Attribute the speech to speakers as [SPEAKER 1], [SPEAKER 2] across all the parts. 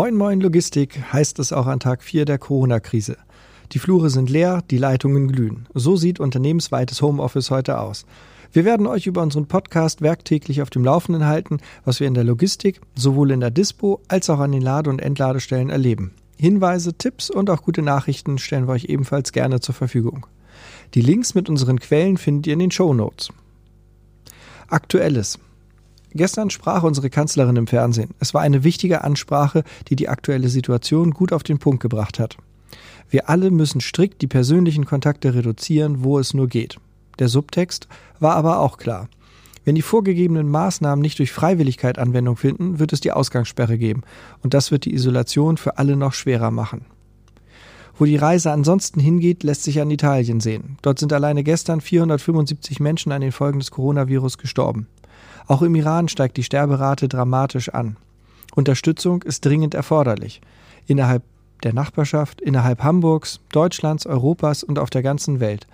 [SPEAKER 1] Moin Moin Logistik heißt es auch an Tag 4 der Corona-Krise. Die Flure sind leer, die Leitungen glühen. So sieht unternehmensweites Homeoffice heute aus. Wir werden euch über unseren Podcast werktäglich auf dem Laufenden halten, was wir in der Logistik, sowohl in der Dispo als auch an den Lade- und Entladestellen erleben. Hinweise, Tipps und auch gute Nachrichten stellen wir euch ebenfalls gerne zur Verfügung. Die Links mit unseren Quellen findet ihr in den Show Notes. Aktuelles. Gestern sprach unsere Kanzlerin im Fernsehen. Es war eine wichtige Ansprache, die die aktuelle Situation gut auf den Punkt gebracht hat. Wir alle müssen strikt die persönlichen Kontakte reduzieren, wo es nur geht. Der Subtext war aber auch klar. Wenn die vorgegebenen Maßnahmen nicht durch Freiwilligkeit Anwendung finden, wird es die Ausgangssperre geben, und das wird die Isolation für alle noch schwerer machen. Wo die Reise ansonsten hingeht, lässt sich an Italien sehen. Dort sind alleine gestern 475 Menschen an den Folgen des Coronavirus gestorben. Auch im Iran steigt die Sterberate dramatisch an. Unterstützung ist dringend erforderlich. Innerhalb der Nachbarschaft, innerhalb Hamburgs, Deutschlands, Europas und auf der ganzen Welt.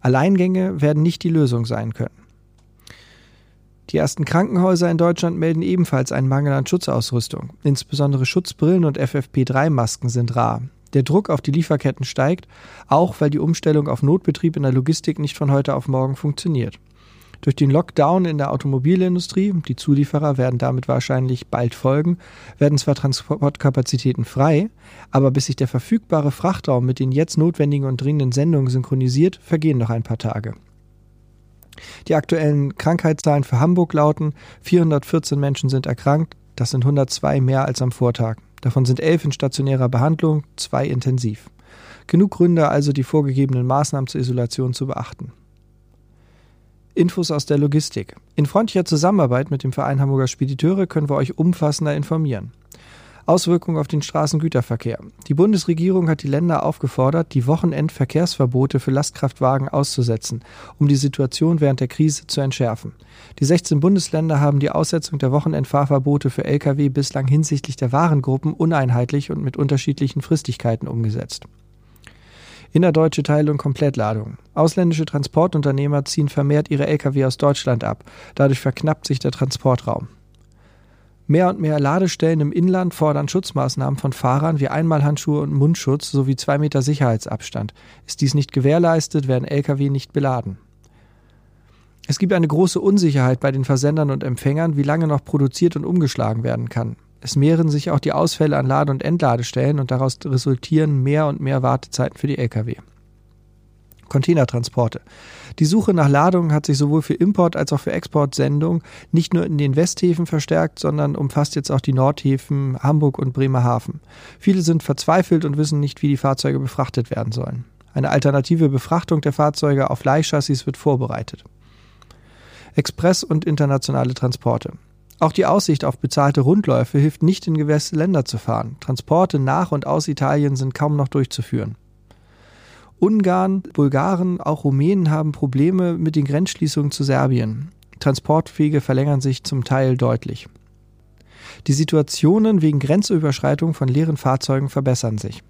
[SPEAKER 1] Alleingänge werden nicht die Lösung sein können. Die ersten Krankenhäuser in Deutschland melden ebenfalls einen Mangel an Schutzausrüstung. Insbesondere Schutzbrillen und FFP3-Masken sind rar. Der Druck auf die Lieferketten steigt, auch weil die Umstellung auf Notbetrieb in der Logistik nicht von heute auf morgen funktioniert. Durch den Lockdown in der Automobilindustrie, die Zulieferer werden damit wahrscheinlich bald folgen, werden zwar Transportkapazitäten frei, aber bis sich der verfügbare Frachtraum mit den jetzt notwendigen und dringenden Sendungen synchronisiert, vergehen noch ein paar Tage. Die aktuellen Krankheitszahlen für Hamburg lauten, 414 Menschen sind erkrankt, das sind 102 mehr als am Vortag. Davon sind elf in stationärer Behandlung, zwei intensiv. Genug Gründe also, die vorgegebenen Maßnahmen zur Isolation zu beachten. Infos aus der Logistik. In freundlicher Zusammenarbeit mit dem Verein Hamburger Spediteure können wir euch umfassender informieren. Auswirkungen auf den Straßengüterverkehr. Die Bundesregierung hat die Länder aufgefordert, die Wochenendverkehrsverbote für Lastkraftwagen auszusetzen, um die Situation während der Krise zu entschärfen. Die 16 Bundesländer haben die Aussetzung der Wochenendfahrverbote für Lkw bislang hinsichtlich der Warengruppen uneinheitlich und mit unterschiedlichen Fristigkeiten umgesetzt. Innerdeutsche Teil- und Komplettladung. Ausländische Transportunternehmer ziehen vermehrt ihre Lkw aus Deutschland ab. Dadurch verknappt sich der Transportraum. Mehr und mehr Ladestellen im Inland fordern Schutzmaßnahmen von Fahrern wie Einmalhandschuhe und Mundschutz sowie zwei Meter Sicherheitsabstand. Ist dies nicht gewährleistet, werden Lkw nicht beladen. Es gibt eine große Unsicherheit bei den Versendern und Empfängern, wie lange noch produziert und umgeschlagen werden kann. Es mehren sich auch die Ausfälle an Lade- und Entladestellen und daraus resultieren mehr und mehr Wartezeiten für die Lkw. Containertransporte. Die Suche nach Ladungen hat sich sowohl für Import- als auch für Exportsendungen nicht nur in den Westhäfen verstärkt, sondern umfasst jetzt auch die Nordhäfen Hamburg und Bremerhaven. Viele sind verzweifelt und wissen nicht, wie die Fahrzeuge befrachtet werden sollen. Eine alternative Befrachtung der Fahrzeuge auf Leihchassis wird vorbereitet. Express- und internationale Transporte. Auch die Aussicht auf bezahlte Rundläufe hilft nicht in gewisse Länder zu fahren. Transporte nach und aus Italien sind kaum noch durchzuführen. Ungarn, Bulgaren, auch Rumänen haben Probleme mit den Grenzschließungen zu Serbien. Transportwege verlängern sich zum Teil deutlich. Die Situationen wegen Grenzüberschreitung von leeren Fahrzeugen verbessern sich.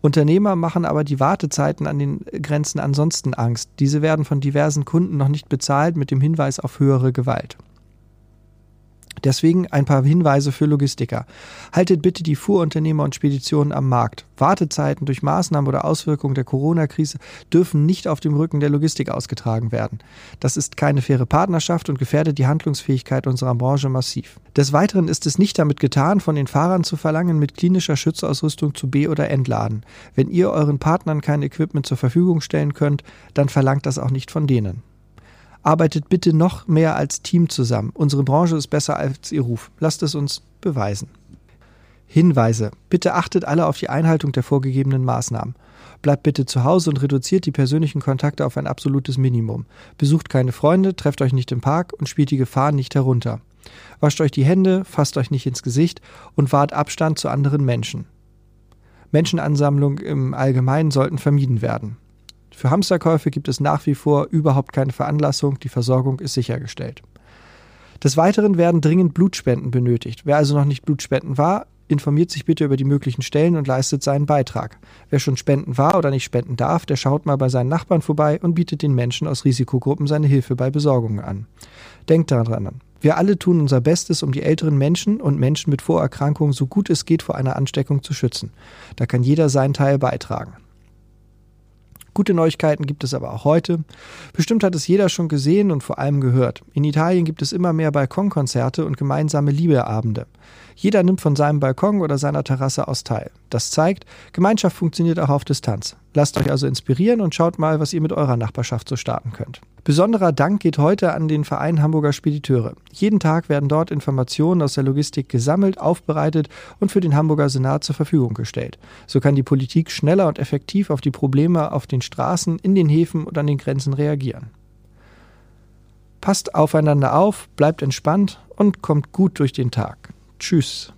[SPEAKER 1] Unternehmer machen aber die Wartezeiten an den Grenzen ansonsten Angst. Diese werden von diversen Kunden noch nicht bezahlt mit dem Hinweis auf höhere Gewalt. Deswegen ein paar Hinweise für Logistiker. Haltet bitte die Fuhrunternehmer und Speditionen am Markt. Wartezeiten durch Maßnahmen oder Auswirkungen der Corona-Krise dürfen nicht auf dem Rücken der Logistik ausgetragen werden. Das ist keine faire Partnerschaft und gefährdet die Handlungsfähigkeit unserer Branche massiv. Des Weiteren ist es nicht damit getan, von den Fahrern zu verlangen, mit klinischer Schutzausrüstung zu B- oder entladen. Wenn ihr euren Partnern kein Equipment zur Verfügung stellen könnt, dann verlangt das auch nicht von denen. Arbeitet bitte noch mehr als Team zusammen. Unsere Branche ist besser als ihr Ruf. Lasst es uns beweisen. Hinweise. Bitte achtet alle auf die Einhaltung der vorgegebenen Maßnahmen. Bleibt bitte zu Hause und reduziert die persönlichen Kontakte auf ein absolutes Minimum. Besucht keine Freunde, trefft euch nicht im Park und spielt die Gefahr nicht herunter. Wascht euch die Hände, fasst euch nicht ins Gesicht und wahrt Abstand zu anderen Menschen. Menschenansammlungen im Allgemeinen sollten vermieden werden. Für Hamsterkäufe gibt es nach wie vor überhaupt keine Veranlassung, die Versorgung ist sichergestellt. Des Weiteren werden dringend Blutspenden benötigt. Wer also noch nicht Blutspenden war, informiert sich bitte über die möglichen Stellen und leistet seinen Beitrag. Wer schon spenden war oder nicht spenden darf, der schaut mal bei seinen Nachbarn vorbei und bietet den Menschen aus Risikogruppen seine Hilfe bei Besorgungen an. Denkt daran, Wir alle tun unser Bestes, um die älteren Menschen und Menschen mit Vorerkrankungen so gut es geht vor einer Ansteckung zu schützen. Da kann jeder seinen Teil beitragen. Gute Neuigkeiten gibt es aber auch heute. Bestimmt hat es jeder schon gesehen und vor allem gehört. In Italien gibt es immer mehr Balkonkonzerte und gemeinsame Liebeabende. Jeder nimmt von seinem Balkon oder seiner Terrasse aus teil. Das zeigt, Gemeinschaft funktioniert auch auf Distanz. Lasst euch also inspirieren und schaut mal, was ihr mit eurer Nachbarschaft so starten könnt. Besonderer Dank geht heute an den Verein Hamburger Spediteure. Jeden Tag werden dort Informationen aus der Logistik gesammelt, aufbereitet und für den Hamburger Senat zur Verfügung gestellt. So kann die Politik schneller und effektiv auf die Probleme auf den Straßen, in den Häfen und an den Grenzen reagieren. Passt aufeinander auf, bleibt entspannt und kommt gut durch den Tag. Tschüss.